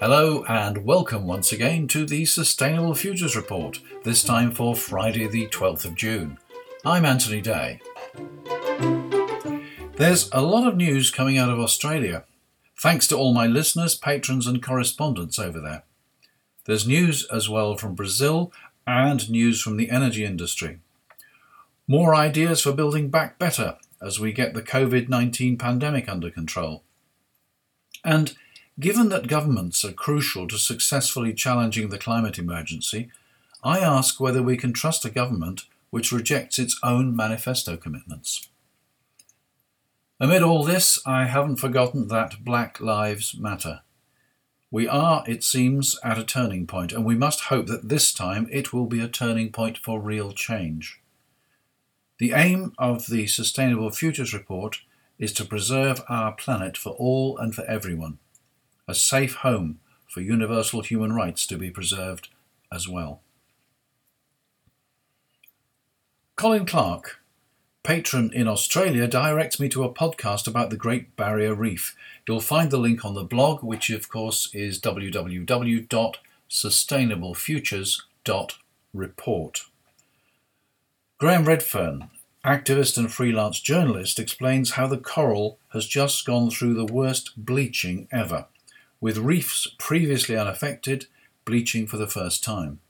Hello and welcome once again to the Sustainable Futures Report, this time for Friday the 12th of June. I'm Anthony Day. There's a lot of news coming out of Australia, thanks to all my listeners, patrons, and correspondents over there. There's news as well from Brazil and news from the energy industry. More ideas for building back better as we get the COVID 19 pandemic under control. And Given that governments are crucial to successfully challenging the climate emergency, I ask whether we can trust a government which rejects its own manifesto commitments. Amid all this, I haven't forgotten that Black Lives Matter. We are, it seems, at a turning point, and we must hope that this time it will be a turning point for real change. The aim of the Sustainable Futures Report is to preserve our planet for all and for everyone a safe home for universal human rights to be preserved as well. Colin Clark, patron in Australia, directs me to a podcast about the Great Barrier Reef. You'll find the link on the blog, which of course is www.sustainablefutures.report. Graham Readfearn, activist and freelance journalist, explains how the coral has just gone through the worst bleaching ever with reefs previously unaffected bleaching for the first time.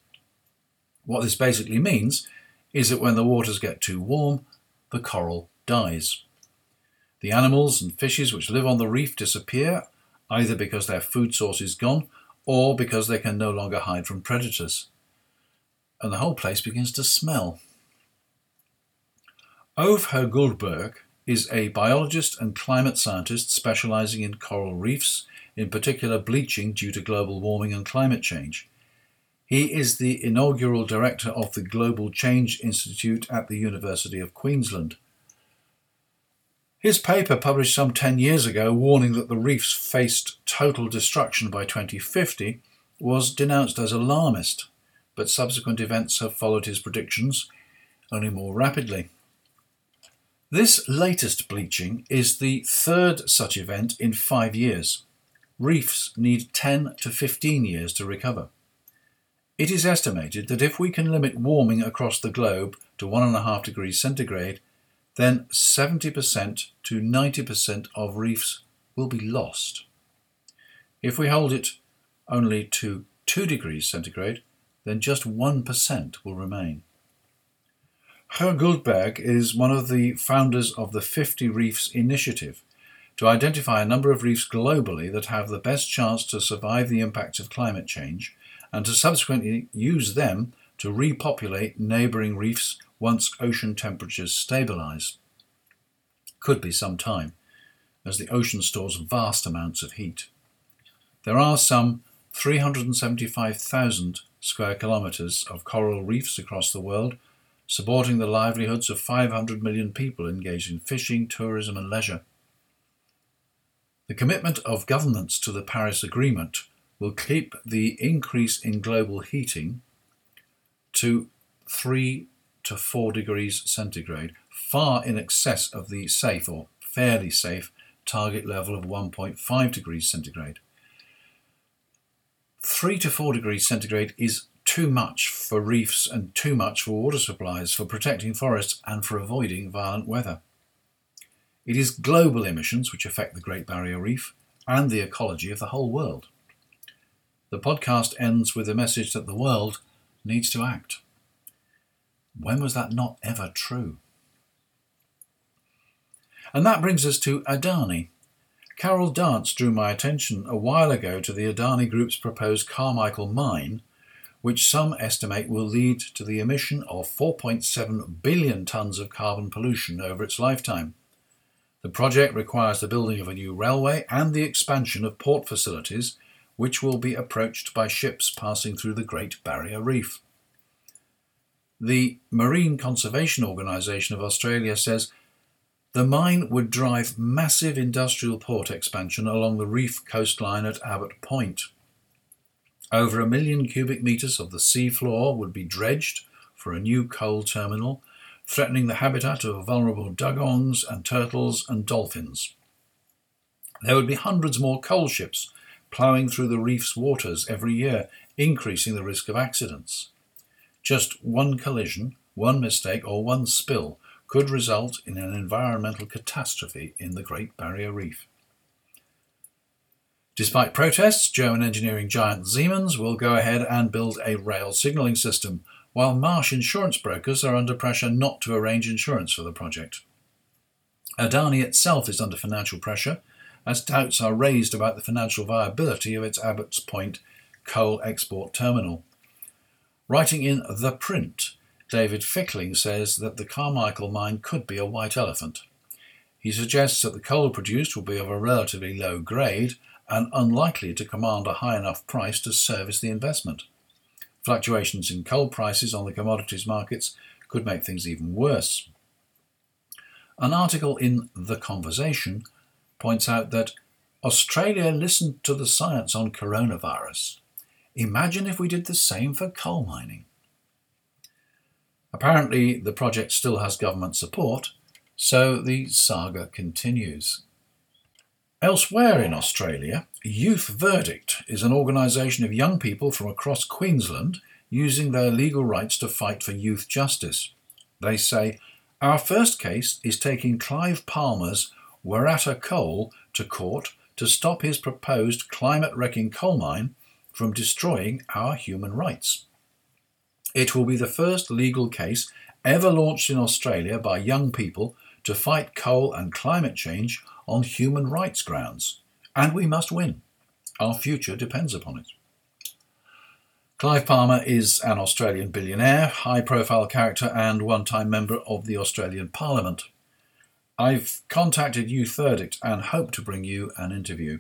What this basically means is that when the waters get too warm, the coral dies. The animals and fishes which live on the reef disappear, either because their food source is gone or because they can no longer hide from predators. And the whole place begins to smell. Ove Guldberg is a biologist and climate scientist specializing in coral reefs in particular bleaching due to global warming and climate change. He is the inaugural director of the Global Change Institute at the University of Queensland. His paper, published some 10 years ago, warning that the reefs faced total destruction by 2050, was denounced as alarmist, but subsequent events have followed his predictions, only more rapidly. This latest bleaching is the third such event in five years reefs need 10 to 15 years to recover. It is estimated that if we can limit warming across the globe to 1.5 degrees centigrade, then 70% to 90% of reefs will be lost. If we hold it only to 2 degrees centigrade, then just 1% will remain. Herr Guldberg is one of the founders of the 50 Reefs Initiative, to identify a number of reefs globally that have the best chance to survive the impacts of climate change and to subsequently use them to repopulate neighbouring reefs once ocean temperatures stabilise. Could be some time, as the ocean stores vast amounts of heat. There are some 375,000 square kilometres of coral reefs across the world, supporting the livelihoods of 500 million people engaged in fishing, tourism, and leisure. The commitment of governments to the Paris Agreement will keep the increase in global heating to 3 to 4 degrees centigrade, far in excess of the safe or fairly safe target level of 1.5 degrees centigrade. 3 to 4 degrees centigrade is too much for reefs and too much for water supplies, for protecting forests, and for avoiding violent weather. It is global emissions which affect the Great Barrier Reef and the ecology of the whole world. The podcast ends with a message that the world needs to act. When was that not ever true? And that brings us to Adani. Carol Dance drew my attention a while ago to the Adani Group's proposed Carmichael mine, which some estimate will lead to the emission of 4.7 billion tonnes of carbon pollution over its lifetime. The project requires the building of a new railway and the expansion of port facilities, which will be approached by ships passing through the Great Barrier Reef. The Marine Conservation Organisation of Australia says the mine would drive massive industrial port expansion along the reef coastline at Abbot Point. Over a million cubic metres of the sea floor would be dredged for a new coal terminal, threatening the habitat of vulnerable dugongs and turtles and dolphins. There would be hundreds more coal ships ploughing through the reef's waters every year, increasing the risk of accidents. Just one collision, one mistake, or one spill could result in an environmental catastrophe in the Great Barrier Reef. Despite protests, German engineering giant Siemens will go ahead and build a rail signalling system, while Marsh insurance brokers are under pressure not to arrange insurance for the project. Adani itself is under financial pressure as doubts are raised about the financial viability of its Abbots Point coal export terminal. Writing in The Print, David Fickling says that the Carmichael mine could be a white elephant. He suggests that the coal produced will be of a relatively low grade and unlikely to command a high enough price to service the investment. Fluctuations in coal prices on the commodities markets could make things even worse. An article in The Conversation points out that Australia listened to the science on coronavirus. Imagine if we did the same for coal mining. Apparently, the project still has government support, so the saga continues. Elsewhere in Australia, Youth Verdict is an organisation of young people from across Queensland using their legal rights to fight for youth justice. They say, Our first case is taking Clive Palmer's Waratah Coal to court to stop his proposed climate wrecking coal mine from destroying our human rights. It will be the first legal case ever launched in Australia by young people to fight coal and climate change on human rights grounds. And we must win. Our future depends upon it. Clive Palmer is an Australian billionaire, high profile character, and one time member of the Australian Parliament. I've contacted Youth Verdict and hope to bring you an interview.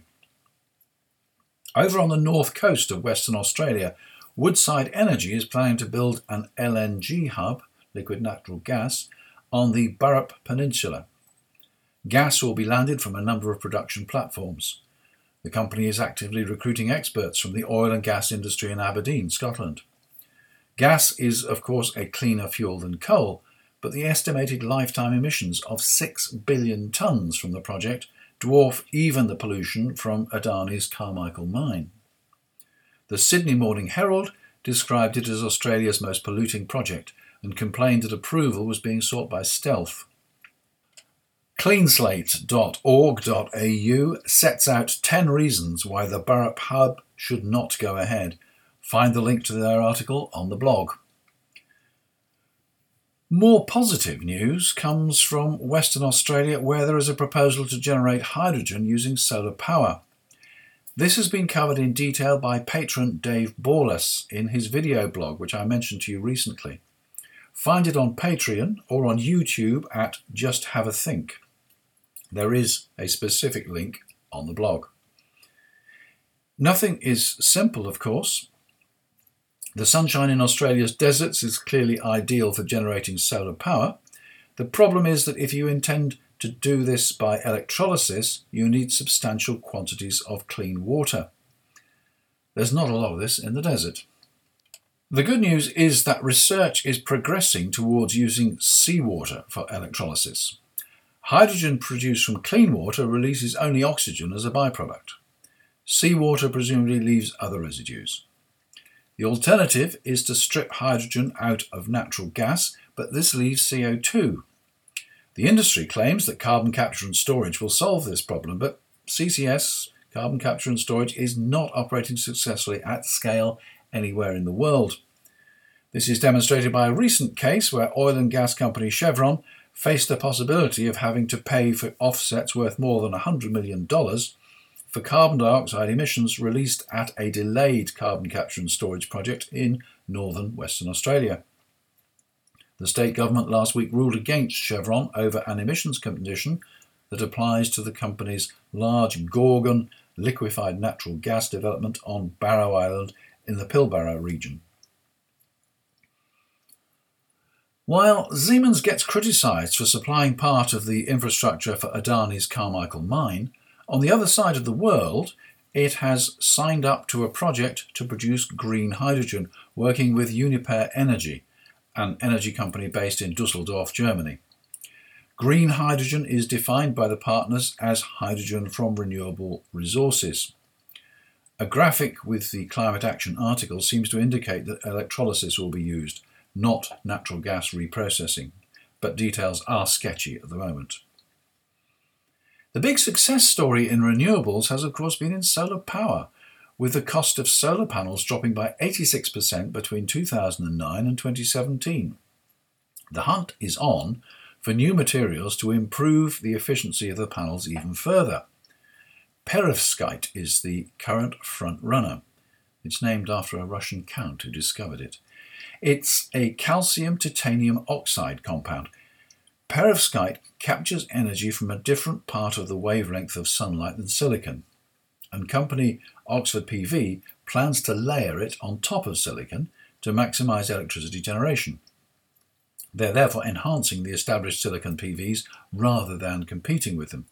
Over on the north coast of Western Australia, Woodside Energy is planning to build an LNG hub, liquid natural gas, on the Burrup Peninsula. Gas will be landed from a number of production platforms. The company is actively recruiting experts from the oil and gas industry in Aberdeen, Scotland. Gas is, of course, a cleaner fuel than coal, but the estimated lifetime emissions of 6 billion tonnes from the project dwarf even the pollution from Adani's Carmichael mine. The Sydney Morning Herald described it as Australia's most polluting project and complained that approval was being sought by stealth. Cleanstate.org.au sets out 10 reasons why the Burrup Hub should not go ahead. Find the link to their article on the blog. More positive news comes from Western Australia, where there is a proposal to generate hydrogen using solar power. This has been covered in detail by patron Dave Borlace in his video blog, which I mentioned to you recently. Find it on Patreon or on YouTube at Just Have a Think. There is a specific link on the blog. Nothing is simple, of course. The sunshine in Australia's deserts is clearly ideal for generating solar power. The problem is that if you intend to do this by electrolysis, you need substantial quantities of clean water. There's not a lot of this in the desert. The good news is that research is progressing towards using seawater for electrolysis. Hydrogen produced from clean water releases only oxygen as a byproduct. Seawater presumably leaves other residues. The alternative is to strip hydrogen out of natural gas, but this leaves CO2. The industry claims that carbon capture and storage will solve this problem, but CCS, carbon capture and storage, is not operating successfully at scale anywhere in the world. This is demonstrated by a recent case where oil and gas company Chevron faced the possibility of having to pay for offsets worth more than $100 million for carbon dioxide emissions released at a delayed carbon capture and storage project in northern Western Australia. The state government last week ruled against Chevron over an emissions condition that applies to the company's large Gorgon liquefied natural gas development on Barrow Island in the Pilbara region. While Siemens gets criticised for supplying part of the infrastructure for Adani's Carmichael mine, on the other side of the world, it has signed up to a project to produce green hydrogen, working with Uniper Energy, an energy company based in Dusseldorf, Germany. Green hydrogen is defined by the partners as hydrogen from renewable resources. A graphic with the climate action article seems to indicate that electrolysis will be used, not natural gas reprocessing, but details are sketchy at the moment. The big success story in renewables has, of course, been in solar power, with the cost of solar panels dropping by 86% between 2009 and 2017. The hunt is on for new materials to improve the efficiency of the panels even further. Perovskite is the current front runner. It's named after a Russian count who discovered it. It's a calcium titanium oxide compound. Perovskite captures energy from a different part of the wavelength of sunlight than silicon, and company Oxford PV plans to layer it on top of silicon to maximize electricity generation. They're therefore enhancing the established silicon PVs rather than competing with them.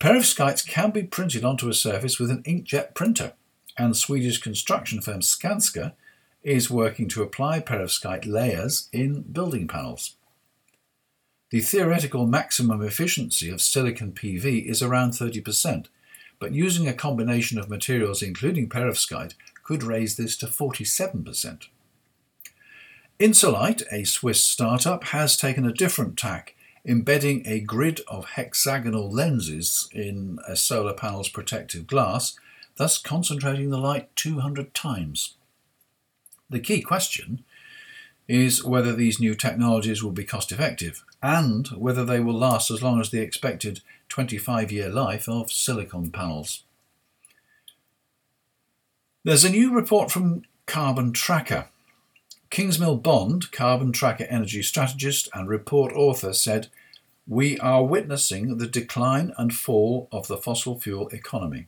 Perovskites can be printed onto a surface with an inkjet printer, and Swedish construction firm Skanska is working to apply perovskite layers in building panels. The theoretical maximum efficiency of silicon PV is around 30%, but using a combination of materials including perovskite could raise this to 47%. Insolight, a Swiss startup, has taken a different tack embedding a grid of hexagonal lenses in a solar panel's protective glass, thus concentrating the light 200 times. The key question is whether these new technologies will be cost effective and whether they will last as long as the expected 25 year life of silicon panels. There's a new report from Carbon Tracker Kingsmill Bond, carbon tracker energy strategist and report author, said, We are witnessing the decline and fall of the fossil fuel economy.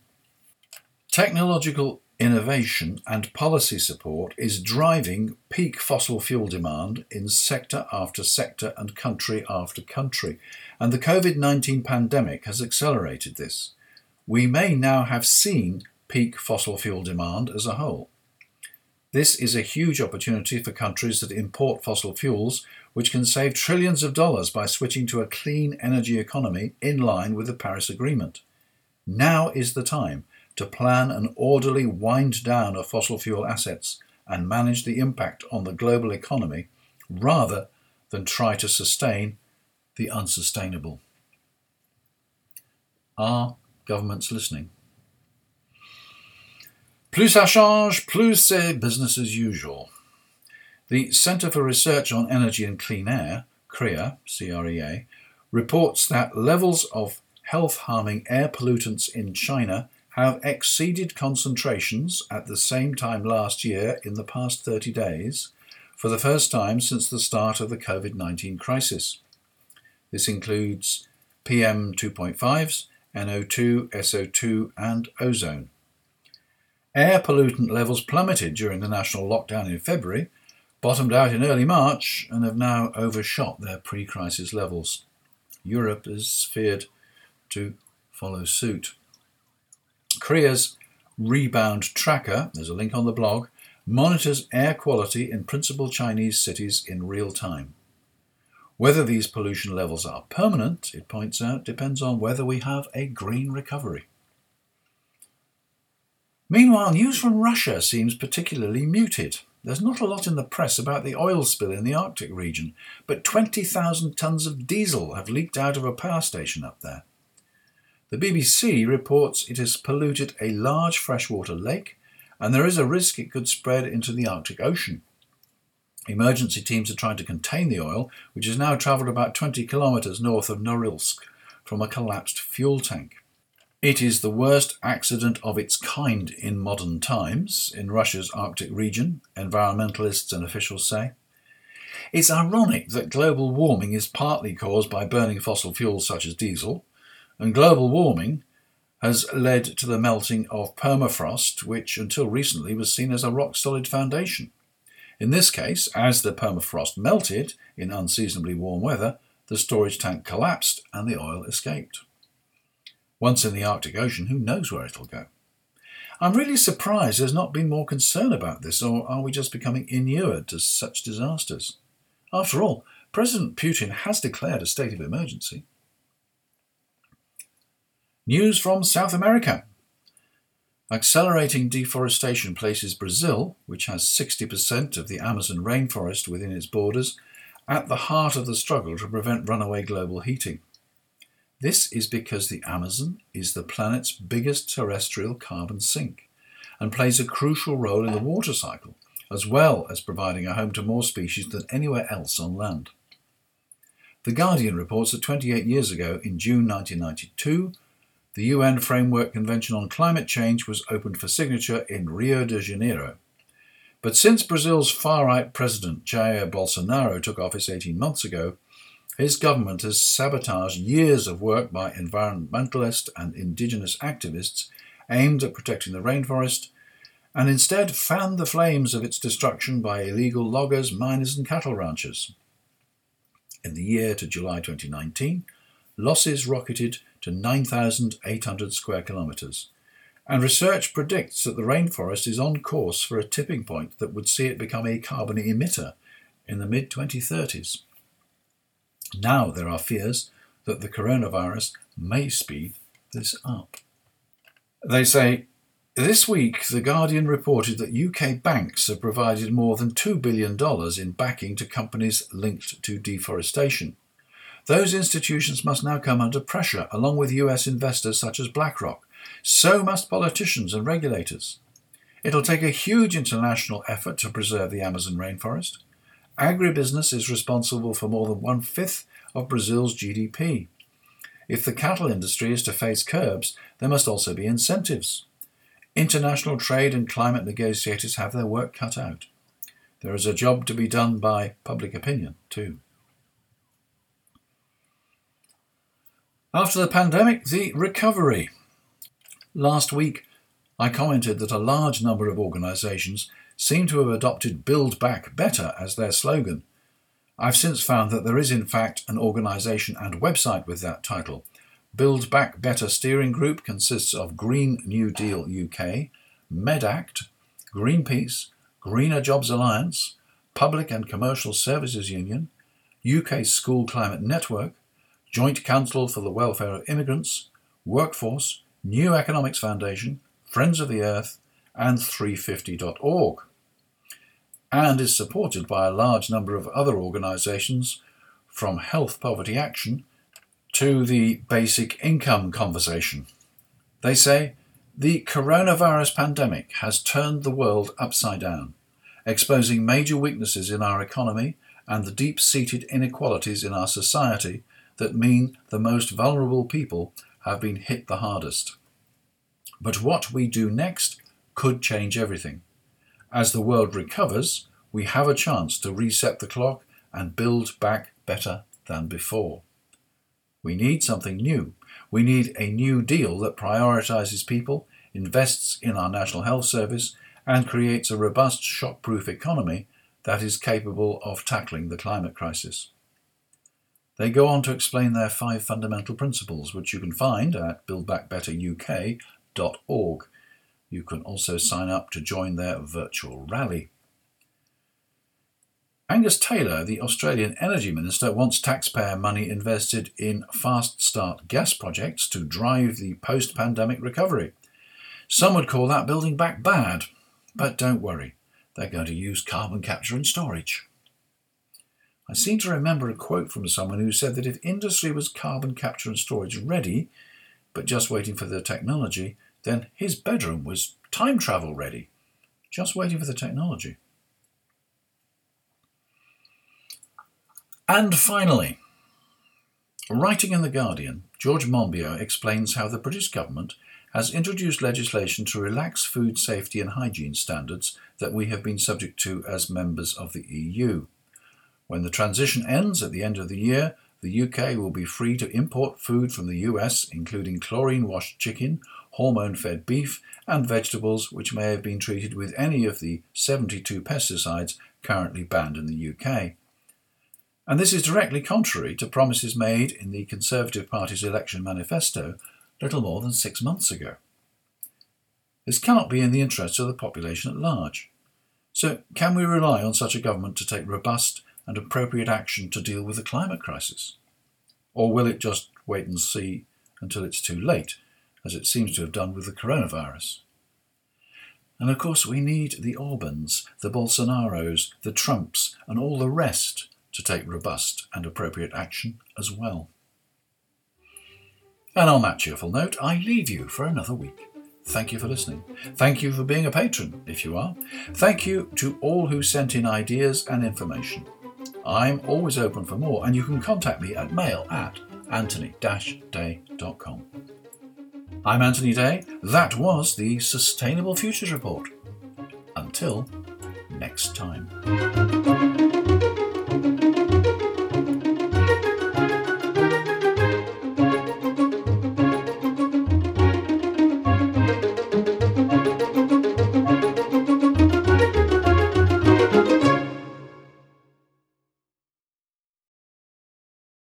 Technological innovation and policy support is driving peak fossil fuel demand in sector after sector and country after country, and the COVID 19 pandemic has accelerated this. We may now have seen peak fossil fuel demand as a whole. This is a huge opportunity for countries that import fossil fuels, which can save trillions of dollars by switching to a clean energy economy in line with the Paris Agreement. Now is the time to plan an orderly wind down of fossil fuel assets and manage the impact on the global economy rather than try to sustain the unsustainable. Are governments listening? Plus ça change, plus c'est business as usual. The Centre for Research on Energy and Clean Air, CREA, CREA, reports that levels of health harming air pollutants in China have exceeded concentrations at the same time last year in the past 30 days for the first time since the start of the COVID 19 crisis. This includes PM 2.5s, NO2, SO2, and ozone. Air pollutant levels plummeted during the national lockdown in February, bottomed out in early March, and have now overshot their pre crisis levels. Europe is feared to follow suit. CREA's Rebound Tracker, there's a link on the blog, monitors air quality in principal Chinese cities in real time. Whether these pollution levels are permanent, it points out, depends on whether we have a green recovery. Meanwhile, news from Russia seems particularly muted. There's not a lot in the press about the oil spill in the Arctic region, but 20,000 tonnes of diesel have leaked out of a power station up there. The BBC reports it has polluted a large freshwater lake, and there is a risk it could spread into the Arctic Ocean. Emergency teams are trying to contain the oil, which has now travelled about 20 kilometres north of Norilsk from a collapsed fuel tank. It is the worst accident of its kind in modern times in Russia's Arctic region, environmentalists and officials say. It's ironic that global warming is partly caused by burning fossil fuels such as diesel, and global warming has led to the melting of permafrost, which until recently was seen as a rock solid foundation. In this case, as the permafrost melted in unseasonably warm weather, the storage tank collapsed and the oil escaped. Once in the Arctic Ocean, who knows where it'll go? I'm really surprised there's not been more concern about this, or are we just becoming inured to such disasters? After all, President Putin has declared a state of emergency. News from South America. Accelerating deforestation places Brazil, which has 60% of the Amazon rainforest within its borders, at the heart of the struggle to prevent runaway global heating. This is because the Amazon is the planet's biggest terrestrial carbon sink and plays a crucial role in the water cycle, as well as providing a home to more species than anywhere else on land. The Guardian reports that 28 years ago, in June 1992, the UN Framework Convention on Climate Change was opened for signature in Rio de Janeiro. But since Brazil's far right president Jair Bolsonaro took office 18 months ago, his government has sabotaged years of work by environmentalist and indigenous activists aimed at protecting the rainforest, and instead fanned the flames of its destruction by illegal loggers, miners, and cattle ranchers. In the year to July 2019, losses rocketed to 9,800 square kilometres. And research predicts that the rainforest is on course for a tipping point that would see it become a carbon emitter in the mid 2030s. Now there are fears that the coronavirus may speed this up. They say this week, The Guardian reported that UK banks have provided more than $2 billion in backing to companies linked to deforestation. Those institutions must now come under pressure, along with US investors such as BlackRock. So must politicians and regulators. It'll take a huge international effort to preserve the Amazon rainforest. Agribusiness is responsible for more than one fifth of Brazil's GDP. If the cattle industry is to face curbs, there must also be incentives. International trade and climate negotiators have their work cut out. There is a job to be done by public opinion, too. After the pandemic, the recovery. Last week, I commented that a large number of organisations seem to have adopted Build Back Better as their slogan. I've since found that there is, in fact, an organisation and website with that title. Build Back Better Steering Group consists of Green New Deal UK, MedAct, Greenpeace, Greener Jobs Alliance, Public and Commercial Services Union, UK School Climate Network, Joint Council for the Welfare of Immigrants, Workforce, New Economics Foundation, Friends of the Earth, and 350.org, and is supported by a large number of other organisations from Health Poverty Action to the basic income conversation. They say the coronavirus pandemic has turned the world upside down, exposing major weaknesses in our economy and the deep seated inequalities in our society that mean the most vulnerable people have been hit the hardest. But what we do next could change everything. As the world recovers, we have a chance to reset the clock and build back better than before. We need something new. We need a new deal that prioritizes people, invests in our National Health Service, and creates a robust shock-proof economy that is capable of tackling the climate crisis. They go on to explain their five fundamental principles, which you can find at buildbackbetteruk.org. You can also sign up to join their virtual rally. Angus Taylor, the Australian Energy Minister, wants taxpayer money invested in fast start gas projects to drive the post pandemic recovery. Some would call that building back bad, but don't worry, they're going to use carbon capture and storage. I seem to remember a quote from someone who said that if industry was carbon capture and storage ready, but just waiting for the technology, then his bedroom was time travel ready, just waiting for the technology. And finally, writing in The Guardian, George Monbiot explains how the British government has introduced legislation to relax food safety and hygiene standards that we have been subject to as members of the EU. When the transition ends at the end of the year, the UK will be free to import food from the US, including chlorine washed chicken, hormone fed beef, and vegetables which may have been treated with any of the 72 pesticides currently banned in the UK. And this is directly contrary to promises made in the Conservative Party's election manifesto little more than six months ago. This cannot be in the interests of the population at large. So, can we rely on such a government to take robust and appropriate action to deal with the climate crisis? Or will it just wait and see until it's too late, as it seems to have done with the coronavirus? And of course, we need the Orbans, the Bolsonaros, the Trumps, and all the rest to take robust and appropriate action as well. And on that cheerful note, I leave you for another week. Thank you for listening. Thank you for being a patron, if you are. Thank you to all who sent in ideas and information. I'm always open for more, and you can contact me at mail at anthony-day.com. I'm Anthony Day. That was the Sustainable Futures Report. Until next time.